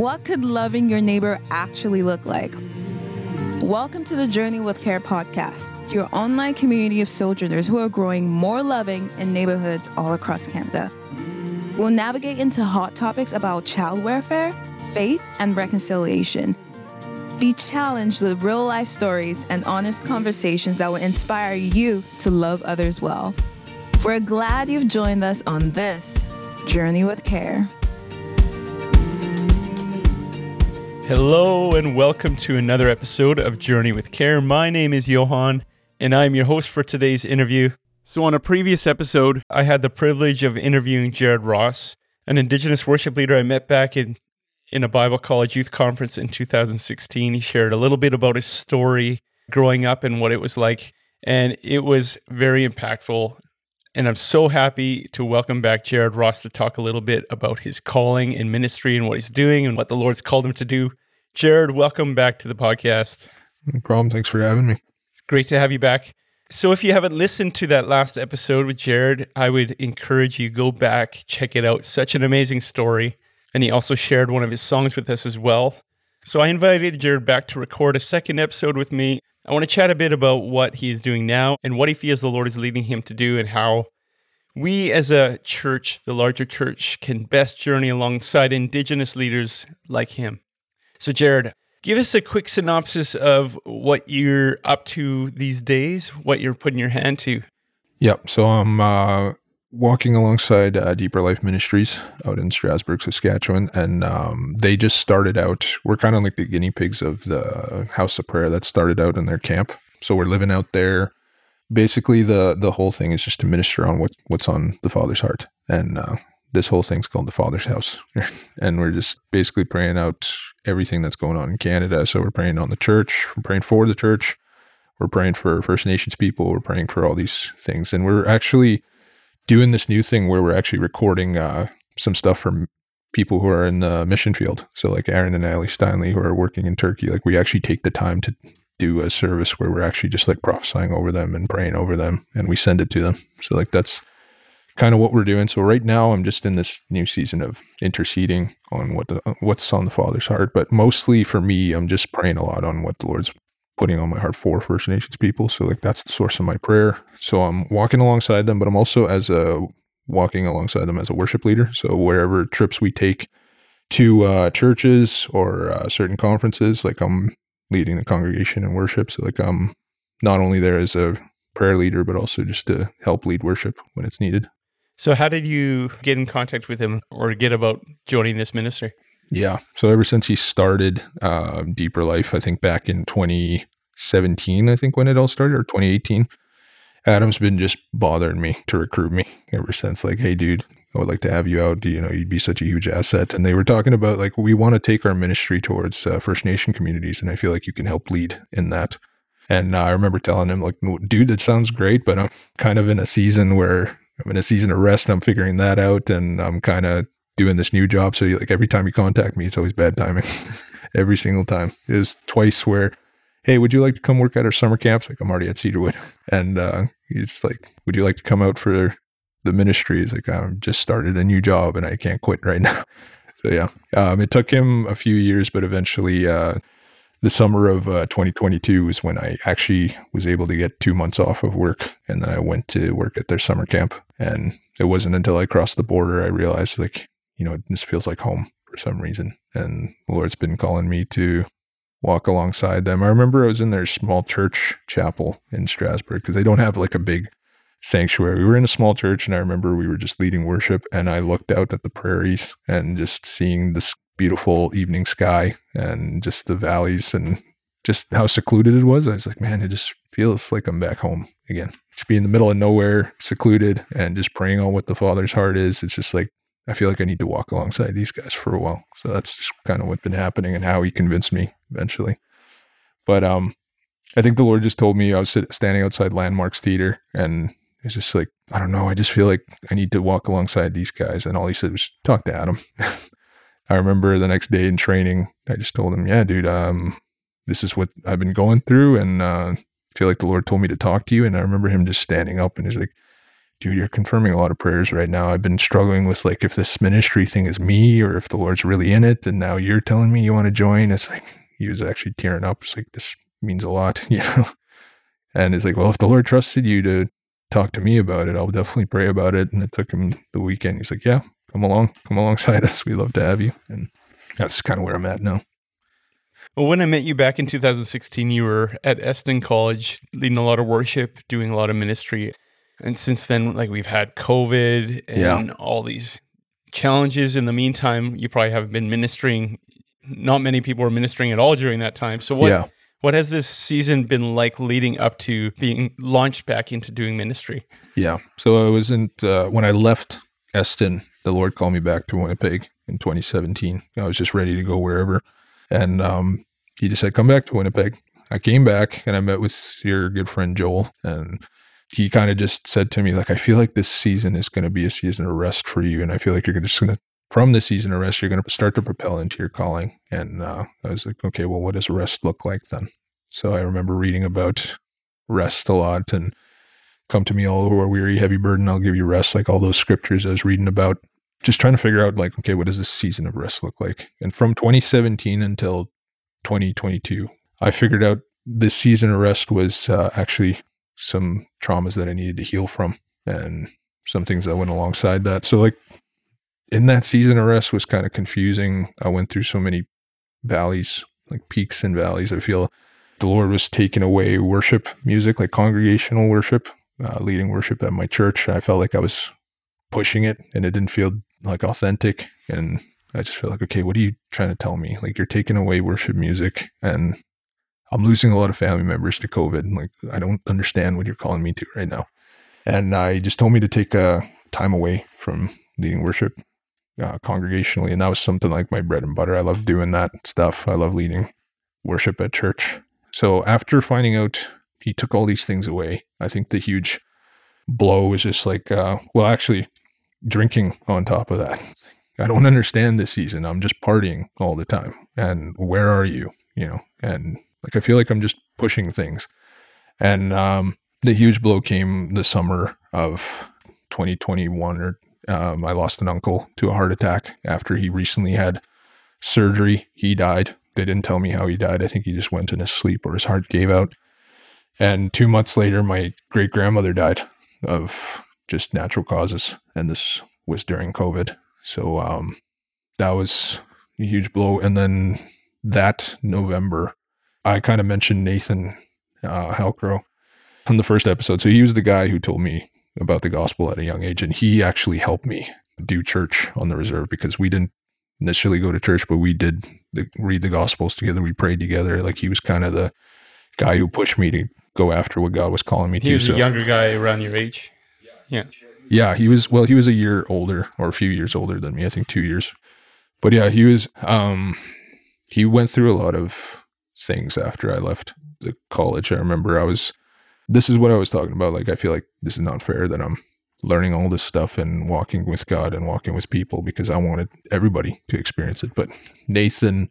What could loving your neighbor actually look like? Welcome to the Journey with Care podcast, your online community of sojourners who are growing more loving in neighborhoods all across Canada. We'll navigate into hot topics about child welfare, faith, and reconciliation. Be challenged with real life stories and honest conversations that will inspire you to love others well. We're glad you've joined us on this Journey with Care. Hello, and welcome to another episode of Journey with Care. My name is Johan, and I'm your host for today's interview. So, on a previous episode, I had the privilege of interviewing Jared Ross, an Indigenous worship leader I met back in, in a Bible College youth conference in 2016. He shared a little bit about his story growing up and what it was like, and it was very impactful. And I'm so happy to welcome back Jared Ross to talk a little bit about his calling and ministry and what he's doing and what the Lord's called him to do. Jared, welcome back to the podcast. No problem. Thanks for having me. It's great to have you back. So if you haven't listened to that last episode with Jared, I would encourage you go back, check it out. Such an amazing story. And he also shared one of his songs with us as well. So I invited Jared back to record a second episode with me I want to chat a bit about what he is doing now and what he feels the Lord is leading him to do and how we as a church, the larger church, can best journey alongside Indigenous leaders like him. So, Jared, give us a quick synopsis of what you're up to these days, what you're putting your hand to. Yep. So I'm uh, walking alongside uh, Deeper Life Ministries out in Strasbourg, Saskatchewan, and um, they just started out. We're kind of like the guinea pigs of the House of Prayer that started out in their camp. So we're living out there. Basically, the the whole thing is just to minister on what what's on the Father's heart, and uh, this whole thing's called the Father's House, and we're just basically praying out everything that's going on in Canada. So we're praying on the church, we're praying for the church, we're praying for First Nations people, we're praying for all these things, and we're actually doing this new thing where we're actually recording uh, some stuff from people who are in the mission field. So like Aaron and Ali Steinley who are working in Turkey, like we actually take the time to do a service where we're actually just like prophesying over them and praying over them and we send it to them. So like that's kind of what we're doing. So right now I'm just in this new season of interceding on what the, what's on the Father's heart, but mostly for me I'm just praying a lot on what the Lord's putting on my heart for First Nations people. So like that's the source of my prayer. So I'm walking alongside them, but I'm also as a walking alongside them as a worship leader. So wherever trips we take to uh, churches or uh, certain conferences, like I'm leading the congregation in worship. So like I'm not only there as a prayer leader, but also just to help lead worship when it's needed. So how did you get in contact with him or get about joining this ministry? Yeah. So ever since he started uh, Deeper Life, I think back in 2017, I think when it all started, or 2018, Adam's been just bothering me to recruit me ever since. Like, hey, dude, I would like to have you out. You know, you'd be such a huge asset. And they were talking about like we want to take our ministry towards uh, First Nation communities, and I feel like you can help lead in that. And uh, I remember telling him like, dude, that sounds great, but I'm kind of in a season where I'm in a season of rest. I'm figuring that out, and I'm kind of doing this new job. So like every time you contact me, it's always bad timing. every single time. Was twice where, hey, would you like to come work at our summer camps? Like I'm already at Cedarwood, and uh, he's like, would you like to come out for the ministry? He's like, I'm just started a new job and I can't quit right now. so yeah, um, it took him a few years, but eventually. Uh, the summer of uh, 2022 was when I actually was able to get two months off of work, and then I went to work at their summer camp. And it wasn't until I crossed the border I realized, like, you know, this feels like home for some reason. And the Lord's been calling me to walk alongside them. I remember I was in their small church chapel in Strasbourg because they don't have like a big sanctuary. We were in a small church and I remember we were just leading worship and I looked out at the prairies and just seeing this beautiful evening sky and just the valleys and just how secluded it was. I was like, man, it just feels like I'm back home again. To be in the middle of nowhere, secluded, and just praying on what the Father's heart is. It's just like I feel like I need to walk alongside these guys for a while. So that's just kind of what's been happening and how he convinced me eventually. But um, I think the Lord just told me I was standing outside Landmarks Theater and it's just like, I don't know, I just feel like I need to walk alongside these guys. And all he said was talk to Adam. I remember the next day in training, I just told him, yeah, dude, um, this is what I've been going through. And uh, I feel like the Lord told me to talk to you. And I remember him just standing up and he's like, dude, you're confirming a lot of prayers right now. I've been struggling with like if this ministry thing is me or if the Lord's really in it. And now you're telling me you want to join. It's like, he was actually tearing up. It's like, this means a lot, you know? And it's like, well, if the Lord trusted you to talk to me about it, I'll definitely pray about it. And it took him the weekend. He's like, yeah, come along, come alongside us. We love to have you. And that's kind of where I'm at now. Well, when I met you back in 2016, you were at Eston College leading a lot of worship, doing a lot of ministry. And since then, like we've had COVID and Yeah. all these challenges. In the meantime, you probably have been ministering. Not many people were ministering at all during that time. So what Yeah. what has this season been like leading up to being launched back into doing ministry? Yeah. So I wasn't, uh, when I left Eston, the Lord called me back to Winnipeg in 2017. I was just ready to go wherever. And um, he just said, come back to Winnipeg. I came back and I met with your good friend Joel. And he kind of just said to me, like, I feel like this season is going to be a season of rest for you. And I feel like you're just going to, from the season of rest, you're going to start to propel into your calling. And uh, I was like, okay, well, what does rest look like then? So I remember reading about rest a lot and come to me all who are weary, heavy burden, I'll give you rest. Like all those scriptures I was reading about, just trying to figure out like, okay, what does this season of rest look like? And from 2017 until 2022, I figured out this season of rest was uh, actually some traumas that I needed to heal from and some things that went alongside that. So like in that season of rest was kind of confusing. I went through so many valleys, like peaks and valleys. I feel the Lord was taking away worship music, like congregational worship, uh, leading worship at my church. I felt like I was pushing it and it didn't feel like authentic. And I just feel like, okay, what are you trying to tell me? Like you're taking away worship music and I'm losing a lot of family members to COVID. Like I don't understand what you're calling me to right now. And I just told me to take uh, time away from leading worship uh, congregationally. And that was something like my bread and butter. I love doing that stuff. I love leading worship at church. So after finding out he took all these things away, I think the huge blow was just like, uh, well, actually, drinking on top of that. I don't understand this season. I'm just partying all the time. And where are you? You know, and like I feel like I'm just pushing things. And um, the huge blow came the summer of 2021 or um, I lost an uncle to a heart attack after he recently had surgery. He died. They didn't tell me how he died. I think he just went in his sleep or his heart gave out. And two months later, my great grandmother died of just natural causes. And this was during COVID. So um, that was a huge blow. And then that November, I kind of mentioned Nathan uh, Halcrow on the first episode. So he was the guy who told me about the gospel at a young age. And he actually helped me do church on the reserve because we didn't initially go to church, but we did the, read the gospels together. We prayed together. Like he was kind of the guy who pushed me to go after what God was calling me He to. was So a younger guy around your age. Yeah. yeah, he was well, he was a year older or a few years older than me, I think 2 years. But yeah, he was um he went through a lot of things after I left the college. I remember I was this is what I was talking about like I feel like this is not fair that I'm learning all this stuff and walking with God and walking with people because I wanted everybody to experience it. But Nathan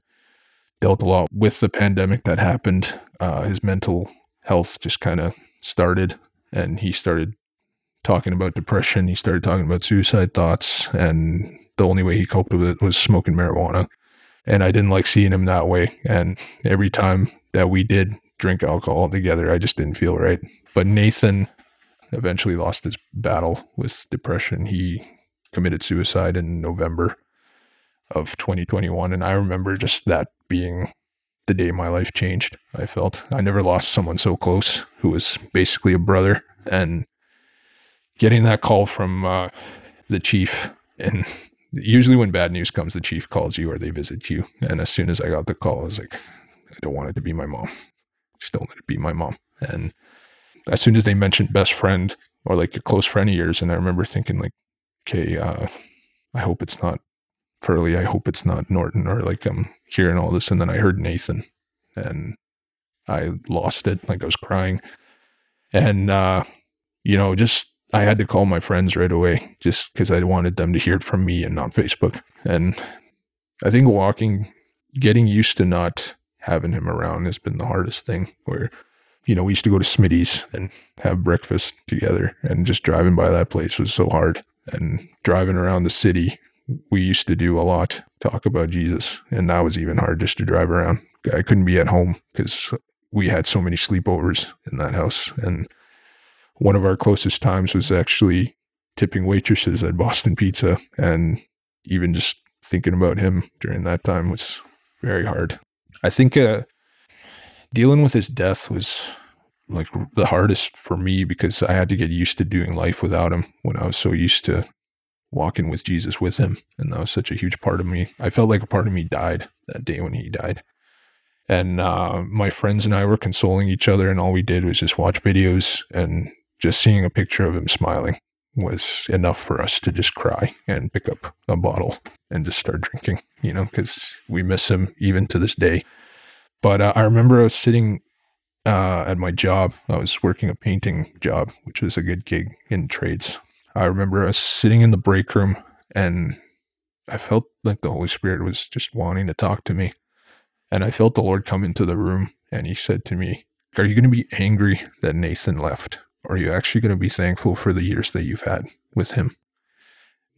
dealt a lot with the pandemic that happened. Uh, his mental health just kind of started, and he started talking about depression. He started talking about suicide thoughts, and the only way he coped with it was smoking marijuana. And I didn't like seeing him that way. And every time that we did drink alcohol together, I just didn't feel right. But Nathan eventually lost his battle with depression. He committed suicide in November of 2021. And I remember just that being the day my life changed. I felt I never lost someone so close who was basically a brother. And getting that call from uh, the chief, and usually when bad news comes, the chief calls you or they visit you. And as soon as I got the call, I was like, I don't want it to be my mom. Just don't let it be my mom. And as soon as they mentioned best friend or like a close friend of yours, and I remember thinking like, okay, uh, I hope it's not Furley. I hope it's not Norton or like I'm hearing all this. And then I heard Nathan and I lost it. Like I was crying. And, uh, you know, just I had to call my friends right away just because I wanted them to hear it from me and not Facebook. And I think walking, getting used to not having him around has been the hardest thing where you know, we used to go to Smitty's and have breakfast together. And just driving by that place was so hard. And driving around the city, we used to do a lot, talk about Jesus. And that was even hard just to drive around. I couldn't be at home because we had so many sleepovers in that house. And one of our closest times was actually tipping waitresses at Boston Pizza. And even just thinking about him during that time was very hard. I think uh, dealing with his death was like the hardest for me because I had to get used to doing life without him when I was so used to walking with Jesus with him. And that was such a huge part of me. I felt like a part of me died that day when he died. And uh, my friends and I were consoling each other, and all we did was just watch videos and just seeing a picture of him smiling was enough for us to just cry and pick up a bottle and just start drinking, you know, because we miss him even to this day. But uh, I remember I was sitting uh, at my job. I was working a painting job, which was a good gig in trades. I remember I was sitting in the break room and I felt like the Holy Spirit was just wanting to talk to me. And I felt the Lord come into the room and he said to me, Are you going to be angry that Nathan left? Are you actually going to be thankful for the years that you've had with him?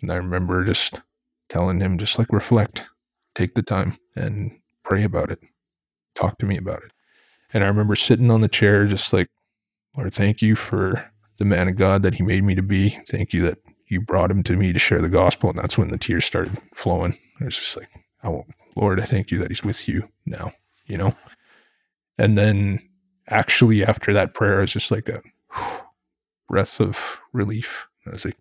And I remember just telling him, just like reflect, take the time and pray about it. Talk to me about it. And I remember sitting on the chair, just like, Lord, thank you for the man of God that he made me to be. Thank you that you brought him to me to share the gospel. And that's when the tears started flowing. I was just like, oh, Lord, I thank you that he's with you now, you know? And then actually after that prayer, I was just like a breath of relief. I was like,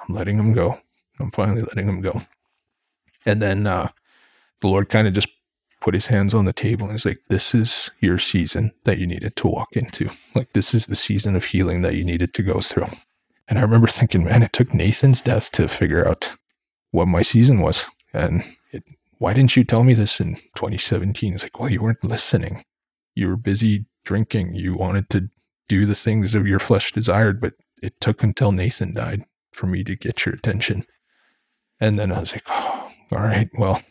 I'm letting him go. I'm finally letting him go. And then uh, the Lord kind of just put his hands on the table and he's like, This is your season that you needed to walk into. Like, this is the season of healing that you needed to go through. And I remember thinking, man, it took Nathan's death to figure out what my season was. And it, why didn't you tell me this in 2017? It's like, well, you weren't listening. You were busy drinking. You wanted to do the things of your flesh desired, but it took until Nathan died for me to get your attention. And then I was like, oh, all right, well,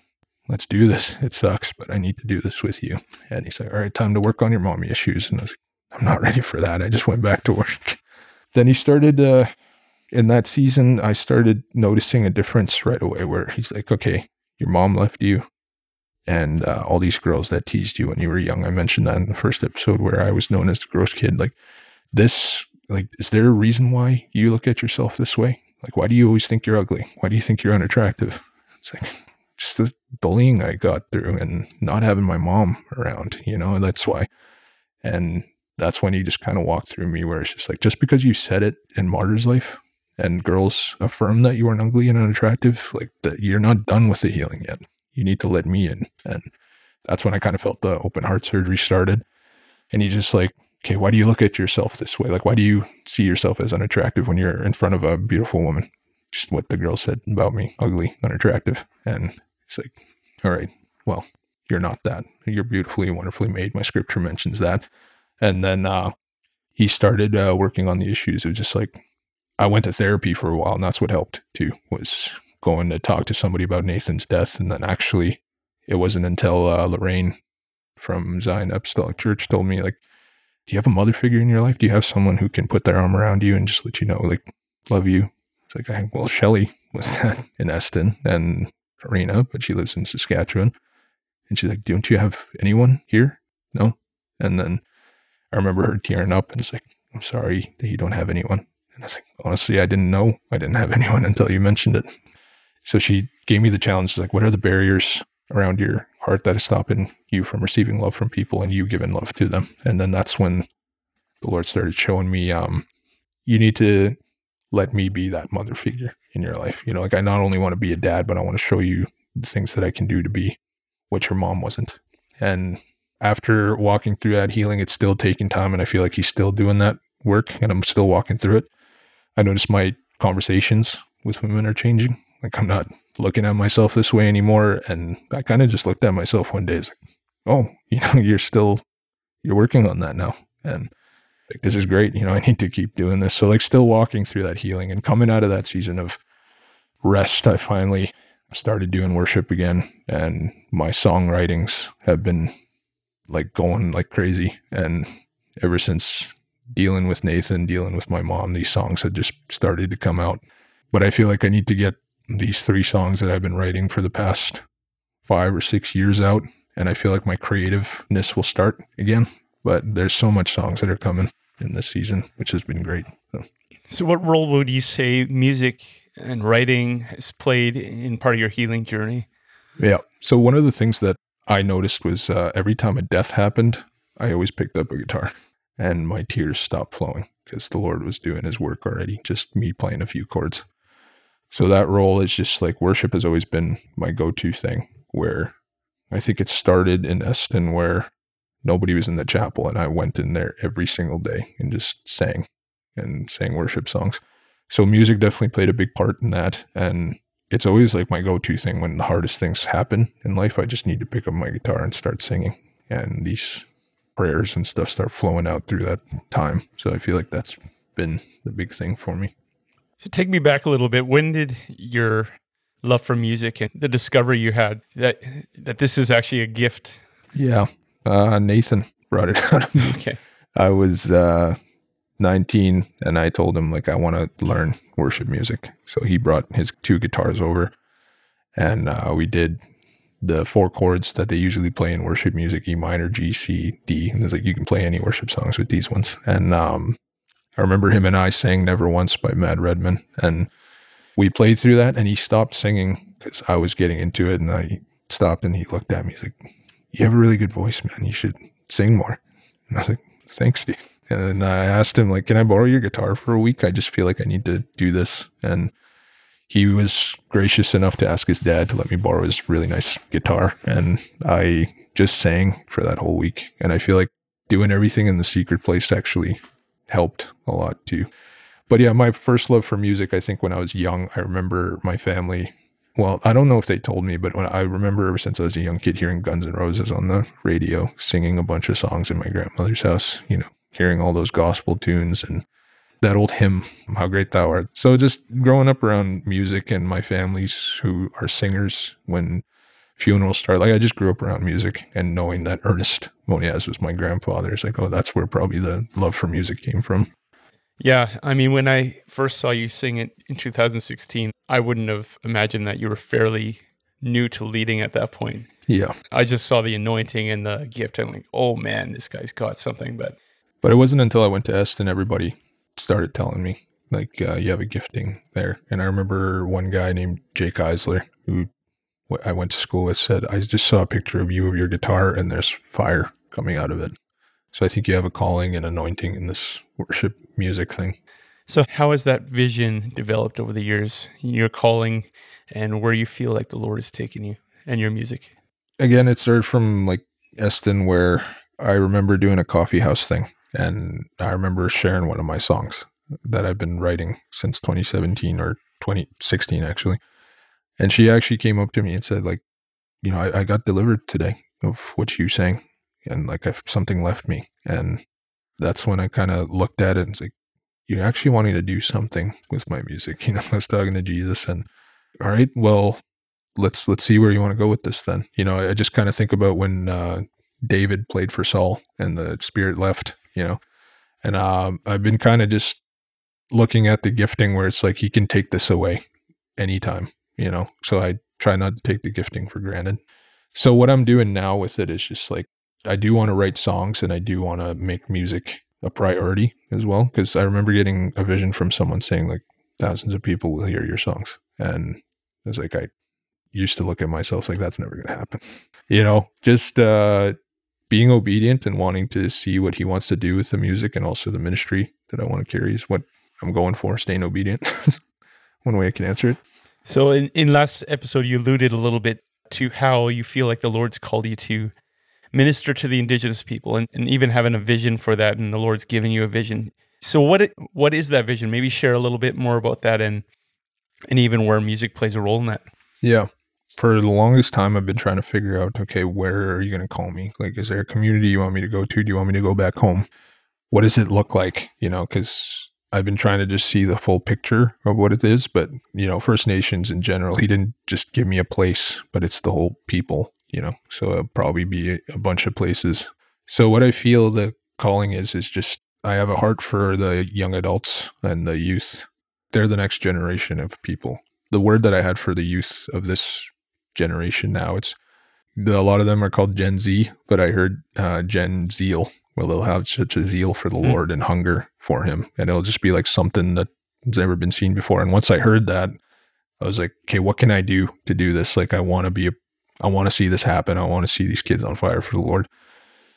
let's do this. It sucks, but I need to do this with you. And he's like, all right, time to work on your mommy issues. And I was like, I'm not ready for that. I just went back to work. then he started, uh, in that season, I started noticing a difference right away where he's like, okay, your mom left you and uh, all these girls that teased you when you were young. I mentioned that in the first episode where I was known as the gross kid. Like this, like, is there a reason why you look at yourself this way? Like, why do you always think you're ugly? Why do you think you're unattractive? It's like just the bullying I got through and not having my mom around, you know, that's why. And that's when he just kind of walked through me where it's just like, just because you said it in Martyr's life and girls affirm that you are ugly and unattractive, like that you're not done with the healing yet. You need to let me in. And that's when I kind of felt the open heart surgery started. And he's just like, okay, why do you look at yourself this way? Like, why do you see yourself as unattractive when you're in front of a beautiful woman? Just what the girl said about me, ugly, unattractive. And it's like, all right, well, you're not that. You're beautifully and wonderfully made. My scripture mentions that. And then uh, he started uh, working on the issues. It was just like, I went to therapy for a while, and that's what helped too, was going to talk to somebody about Nathan's death. And then actually, it wasn't until uh, Lorraine from Zion Apostolic Church told me, like, do you have a mother figure in your life? Do you have someone who can put their arm around you and just let you know, like, love you? It's like, I, well, Shelly was that in Eston and Karina, but she lives in Saskatchewan. And she's like, don't you have anyone here? No. And then I remember her tearing up and it's like, I'm sorry that you don't have anyone. And I was like, honestly, I didn't know I didn't have anyone until you mentioned it. So she gave me the challenge like, what are the barriers around your heart that is stopping you from receiving love from people and you giving love to them? And then that's when the Lord started showing me, um, you need to let me be that mother figure in your life. You know, like I not only want to be a dad, but I want to show you the things that I can do to be what your mom wasn't. And after walking through that healing, it's still taking time. And I feel like he's still doing that work and I'm still walking through it. I notice my conversations with women are changing. Like I'm not looking at myself this way anymore. And I kind of just looked at myself one day. It's like, oh, you know, you're still, you're working on that now. And like, this is great. You know, I need to keep doing this. So like still walking through that healing and coming out of that season of rest, I finally started doing worship again and my songwritings have been like going like crazy and ever since dealing with Nathan, dealing with my mom, these songs had just started to come out. But I feel like I need to get these three songs that I've been writing for the past five or six years out. And I feel like my creativeness will start again. But there's so much songs that are coming in this season, which has been great. So. So, what role would you say music and writing has played in part of your healing journey? Yeah. So, one of the things that I noticed was uh, every time a death happened, I always picked up a guitar and my tears stopped flowing because the Lord was doing his work already, just me playing a few chords. So, that role is just like worship has always been my go to thing where I think it started in Eston where nobody was in the chapel and I went in there every single day and just sang and sang worship songs. So music definitely played a big part in that. And it's always like my go to thing when the hardest things happen in life. I just need to pick up my guitar and start singing. And these prayers and stuff start flowing out through that time. So I feel like that's been the big thing for me. So take me back a little bit. When did your love for music and the discovery you had that that this is actually a gift? Yeah. Uh, Nathan brought it out of me. Okay. I was uh, 19 and I told him like I want to learn worship music. So he brought his two guitars over and uh, we did the four chords that they usually play in worship music, E minor, G, C, D. And it's like you can play any worship songs with these ones. And um, I remember him and I sang Never Once by Matt Redman and we played through that and he stopped singing because I was getting into it and I stopped and he looked at me. He's like, You have a really good voice, man. You should sing more. And I was like, Thanks, Steve. And I asked him, like, can I borrow your guitar for a week? I just feel like I need to do this. And he was gracious enough to ask his dad to let me borrow his really nice guitar. And I just sang for that whole week. And I feel like doing everything in the secret place actually helped a lot too. But yeah, my first love for music, I think when I was young, I remember my family. Well, I don't know if they told me, but when I remember ever since I was a young kid hearing Guns N' Roses on the radio, singing a bunch of songs in my grandmother's house, you know, hearing all those gospel tunes and that old hymn, How Great Thou Art. So just growing up around music and my families who are singers when funerals start, like I just grew up around music and knowing that Ernest Moniaz was my grandfather. It's like, oh, that's where probably the love for music came from. Yeah. I mean, when I first saw you sing it in 2016, I wouldn't have imagined that you were fairly new to leading at that point. Yeah. I just saw the anointing and the gift and like, oh man, this guy's got something. But but it wasn't until I went to Eston everybody started telling me like uh, you have a gifting there. And I remember one guy named Jake Eisler who I went to school with said, I just saw a picture of you of your guitar and there's fire coming out of it. So I think you have a calling and anointing in this worship music thing. So how has that vision developed over the years? Your calling and where you feel like the Lord has taken you and your music? Again, it started from like Eston where I remember doing a coffee house thing and I remember sharing one of my songs that I've been writing since 2017 or 2016, actually. And she actually came up to me and said, like, you know, I, I got delivered today of what you sang. And like, something left me. And that's when I kind of looked at it and was like, you're actually wanting to do something with my music. You know, I was talking to Jesus and, all right, well, let's, let's see where you want to go with this then. You know, I just kind of think about when, uh, David played for Saul and the spirit left you know. And um, I've been kind of just looking at the gifting where it's like he can take this away anytime, you know. So I try not to take the gifting for granted. So what I'm doing now with it is just like I do want to write songs and I do want to make music a priority as well because I remember getting a vision from someone saying like thousands of people will hear your songs and I was like I used to look at myself like that's never going to happen. You know, just uh being obedient and wanting to see what he wants to do with the music and also the ministry that I want to carry is what I'm going for. Staying obedient. One way I can answer it. So in, in last episode, you alluded a little bit to how you feel like the Lord's called you to minister to the indigenous people and, and even having a vision for that and the Lord's given you a vision. So what what is that vision? Maybe share a little bit more about that and and even where music plays a role in that. Yeah for the longest time I've been trying to figure out, okay, where are you going to call me? Like, is there a community you want me to go to? Do you want me to go back home? What does it look like? You know, because I've been trying to just see the full picture of what it is. But, you know, First Nations in general, he didn't just give me a place, but it's the whole people, you know, so it'll probably be a bunch of places. So what I feel the calling is is just I have a heart for the young adults and the youth. They're the next generation of people. The word that I had for the youth of this generation now, it's a lot of them are called Gen Z, but I heard uh, Gen Zeal. Well, they'll have such a zeal for the Mm. Lord and hunger for Him, and it'll just be like something that's never been seen before. And once I heard that, I was like, okay, what can I do to do this? Like, I want to be a, I want to see this happen. I want to see these kids on fire for the Lord.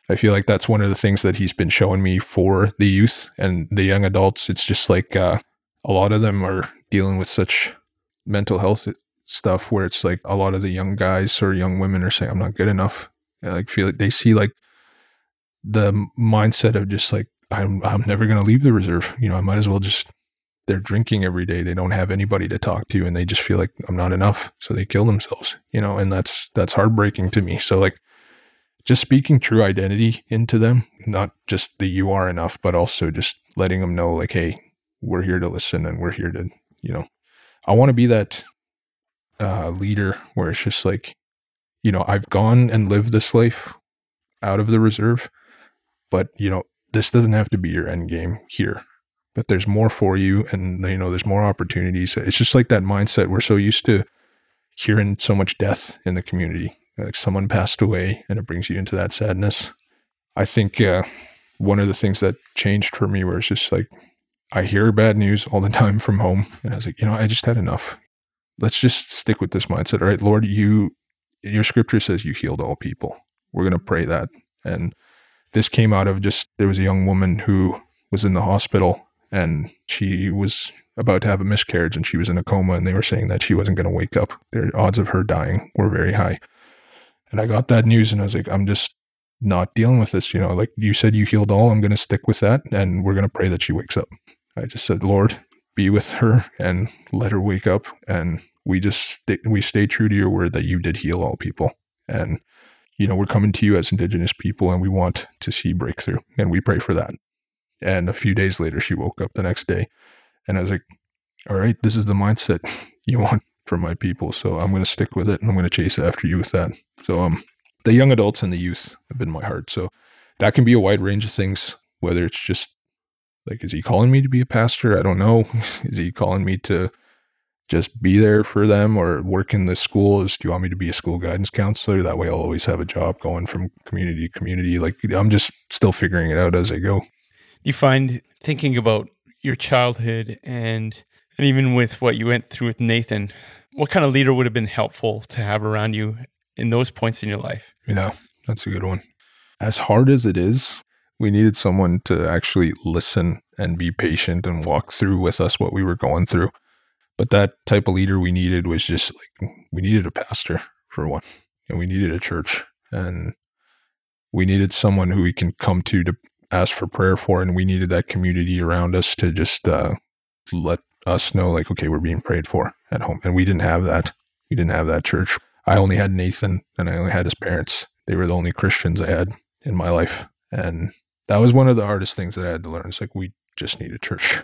I feel like that's one of the things that he's been showing me for the youth and the young adults. It's just like uh, a lot of them are dealing with such mental health stuff where it's like a lot of the young guys or young women are saying, I'm not good enough. I like feel like they see like the mindset of just like, I'm, I'm never going to leave the reserve. You know, I might as well just, they're drinking every day. They don't have anybody to talk to and they just feel like I'm not enough. So they kill themselves, you know, and that's, that's heartbreaking to me. So like, just speaking true identity into them, not just that you are enough, but also just letting them know, like, hey, we're here to listen and we're here to, you know, I want to be that uh, leader where it's just like, you know, I've gone and lived this life out of the reserve, but, you know, this doesn't have to be your end game here. But there's more for you, and you know, there's more opportunities. It's just like that mindset. We're so used to hearing so much death in the community like someone passed away and it brings you into that sadness i think uh, one of the things that changed for me was just like i hear bad news all the time from home and i was like you know i just had enough let's just stick with this mindset all right lord you your scripture says you healed all people we're to pray that and this came out of just there was a young woman who was in the hospital and she was about to have a miscarriage and she was in a coma and they were saying that she wasn't going to wake up their odds of her dying were very high and I got that news and I was like, I'm just not dealing with this. You know, like you said, you healed all. I'm going to stick with that. And we're going to pray that she wakes up. I just said, Lord, be with her and let her wake up. And we just, stay, we stay true to your word that you did heal all people. And, you know, we're coming to you as Indigenous people and we want to see breakthrough. And we pray for that. And a few days later, she woke up the next day. And I was like, all right, this is the mindset you want for my people. So I'm going to stick with it and I'm going to chase after you with that. So, um, the young adults and the youth have been my heart. So that can be a wide range of things, whether it's just like, is he calling me to be a pastor? I don't know. is he calling me to just be there for them or work in the schools? Do you want me to be a school guidance counselor? That way I'll always have a job going from community to community. Like I'm just still figuring it out as I go. You find thinking about your childhood and and even with what you went through with Nathan, what kind of leader would have been helpful to have around you in those points in your life? Yeah, that's a good one. As hard as it is, we needed someone to actually listen and be patient and walk through with us what we were going through. But that type of leader we needed was just like we needed a pastor for one, and we needed a church, and we needed someone who we can come to to ask for prayer for, and we needed that community around us to just uh, let us know like okay we're being prayed for at home. And we didn't have that. We didn't have that church. I only had nathan and i only had his parents. They were the only christians i had in my life and that was one of the hardest things that i had to learn. It's like we just need a church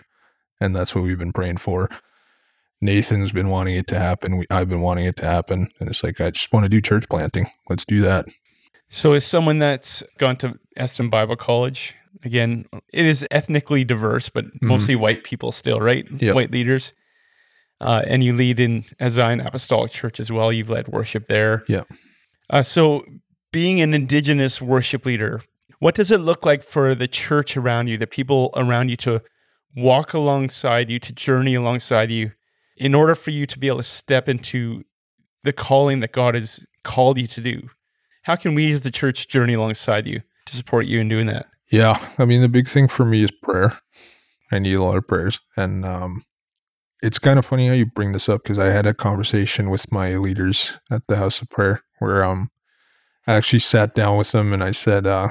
and that's what we've been praying for nathan's been wanting it to happen we, i've been wanting it to happen and it's like i just want to do church planting let's do that So, as someone that's gone to Eston Bible College, again, it is ethnically diverse, but mostly white people still, right? Yep. White leaders. Uh, and you lead in a Zion Apostolic Church as well. You've led worship there. Yeah. Uh, so, being an Indigenous worship leader, what does it look like for the church around you, the people around you to walk alongside you, to journey alongside you, in order for you to be able to step into the calling that God has called you to do? How can we as the church journey alongside you to support you in doing that? Yeah, I mean the big thing for me is prayer. I need a lot of prayers, and um, it's kind of funny how you bring this up because I had a conversation with my leaders at the House of Prayer where um, I actually sat down with them and I said, uh,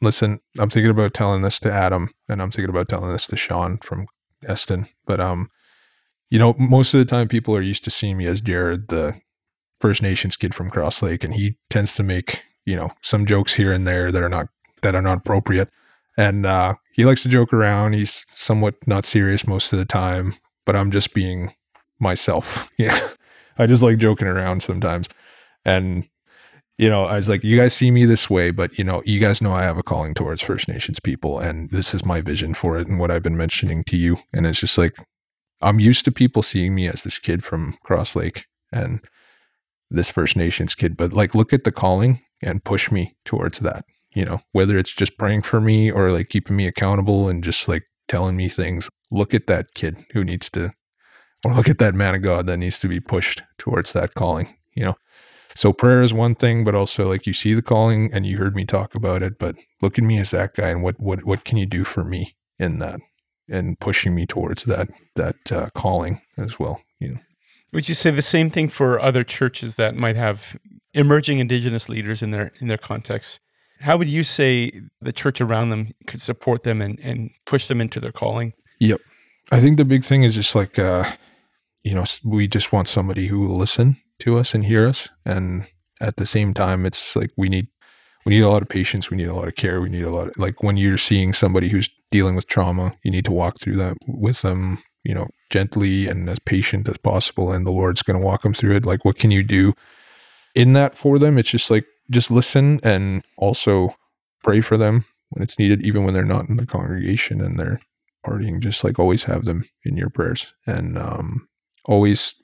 "Listen, I'm thinking about telling this to Adam, and I'm thinking about telling this to Sean from Eston, but um, you know, most of the time people are used to seeing me as Jared, the First Nations kid from Cross Lake, and he tends to make you know some jokes here and there that are not that are not appropriate. And uh, he likes to joke around. He's somewhat not serious most of the time, but I'm just being myself. Yeah, I just like joking around sometimes. And you know, I was like, you guys see me this way, but you know, you guys know I have a calling towards First Nations people, and this is my vision for it and what I've been mentioning to you. And it's just like, I'm used to people seeing me as this kid from Cross Lake and this First Nations kid, but like, look at the calling and push me towards that, you know, whether it's just praying for me or like keeping me accountable and just like telling me things. Look at that kid who needs to, or look at that man of God that needs to be pushed towards that calling, you know. So prayer is one thing, but also like you see the calling and you heard me talk about it, but look at me as that guy and what what what can you do for me in that and pushing me towards that that uh, calling as well, you know. Would you say the same thing for other churches that might have emerging indigenous leaders in their in their context? How would you say the church around them could support them and, and push them into their calling? Yep. I think the big thing is just like uh you know, we just want somebody who will listen to us and hear us. And at the same time, it's like we need we need a lot of patience. We need a lot of care. We need a lot of like when you're seeing somebody who's dealing with trauma, you need to walk through that with them, you know, gently and as patient as possible. And the Lord's going to walk them through it. Like, what can you do in that for them? It's just like just listen and also pray for them when it's needed, even when they're not in the congregation and they're partying. Just like always have them in your prayers and um, always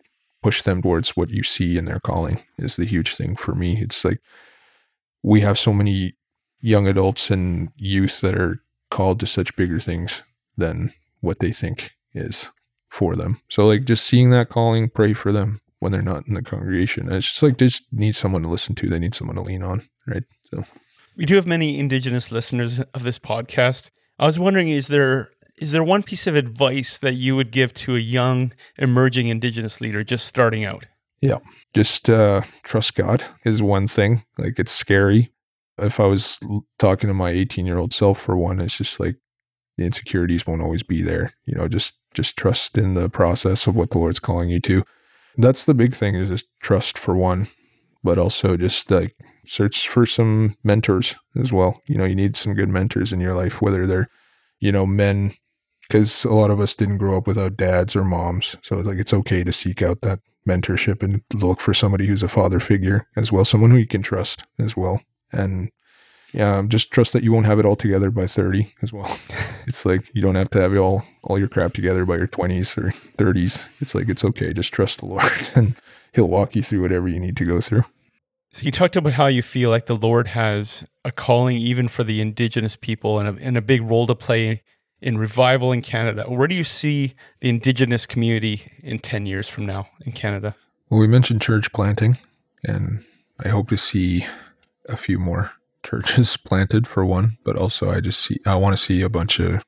push them towards what you see in their calling is the huge thing for me. It's like we have so many young adults and youth that are called to such bigger things than what they think is for them. So like just seeing that calling, pray for them when they're not in the congregation. It's just like they just need someone to listen to. They need someone to lean on, right? So we do have many indigenous listeners of this podcast. I was wondering, is there is there one piece of advice that you would give to a young emerging indigenous leader just starting out yeah. Just uh, trust god is one thing. Like it's scary. If i was talking to my 18 year old self for one it's just like the insecurities won't always be there. You know just just trust in the process of what the lord's calling you to. That's the big thing is just trust for one but also just like search for some mentors as well. You know you need some good mentors in your life whether they're you know men because a lot of us didn't grow up without dads or moms. So it's like it's okay to seek out that mentorship and look for somebody who's a father figure as well, someone who you can trust as well. And yeah, just trust that you won't have it all together by 30 as well. it's like you don't have to have all all your crap together by your 20s or 30s. It's like it's okay, just trust the Lord and he'll walk you through whatever you need to go through. So you talked about how you feel like the Lord has a calling even for the indigenous people and a, and a big role to play in revival in Canada? Where do you see the Indigenous community in 10 years from now in Canada? Well, we mentioned church planting, and I hope to see a few more churches planted for one, but also I just see, I want to see a bunch of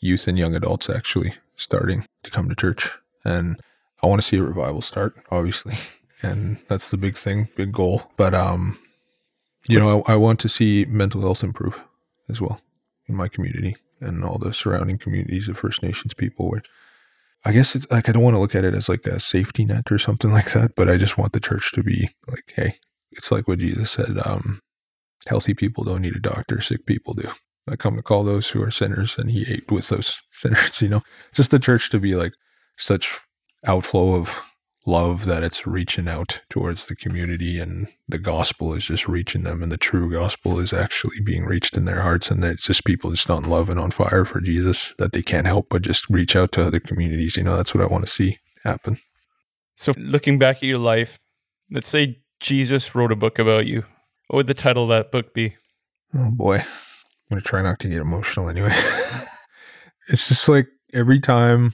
youth and young adults actually starting to come to church. And I want to see a revival start, obviously. And that's the big thing, big goal. But, um, you know, I, I want to see mental health improve as well in my community and all the surrounding communities of First Nations people. Where I guess it's like I don't want to look at it as like a safety net or something like that, but I just want the church to be like, hey, it's like what Jesus said: um, healthy people don't need a doctor, sick people do. I come to call those who are sinners, and he ate with those sinners. You know, just the church to be like such outflow of love that it's reaching out towards the community and the gospel is just reaching them and the true gospel is actually being reached in their hearts and that it's just people just on love and on fire for Jesus that they can't help but just reach out to other communities. You know, that's what I want to see happen. So looking back at your life, let's say Jesus wrote a book about you. What would the title of that book be? Oh boy. I'm going to try not to get emotional anyway. it's just like every time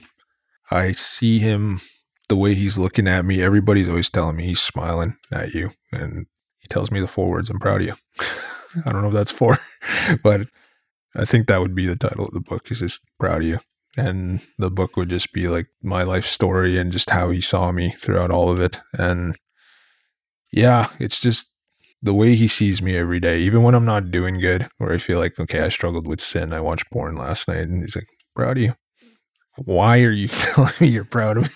I see him the way he's looking at me, everybody's always telling me he's smiling at you. And he tells me the four words, I'm proud of you. I don't know if that's four, but I think that would be the title of the book is just proud of you. And the book would just be like my life story and just how he saw me throughout all of it. And yeah, it's just the way he sees me every day, even when I'm not doing good, where I feel like, okay, I struggled with sin. I watched porn last night and he's like, proud of you. Why are you telling me you're proud of me?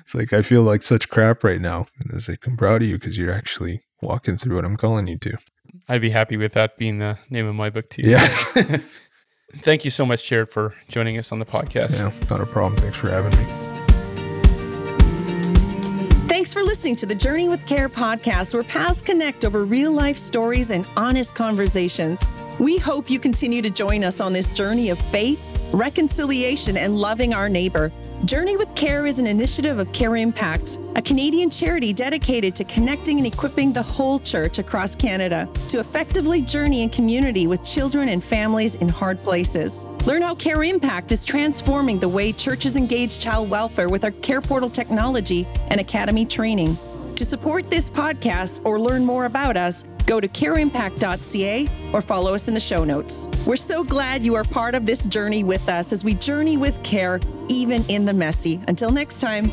It's like I feel like such crap right now. And it's like I'm proud of you because you're actually walking through what I'm calling you to. I'd be happy with that being the name of my book too. Yeah. Thank you so much, Jared, for joining us on the podcast. Yeah, not a problem. Thanks for having me. Thanks for listening listening to the Journey with Care podcast, where paths connect over real life stories and honest conversations. We hope you continue to join us on this journey of faith, reconciliation, and loving our neighbor. Journey with Care is an initiative of CareImpact, a Canadian charity dedicated to connecting and equipping the whole church across Canada to effectively journey in community with children and families in hard places. Learn how CareImpact is transforming the way churches engage child welfare with our CarePortal technology and Academy training. To support this podcast or learn more about us, go to careimpact.ca or follow us in the show notes. We're so glad you are part of this journey with us as we journey with care, even in the messy. Until next time.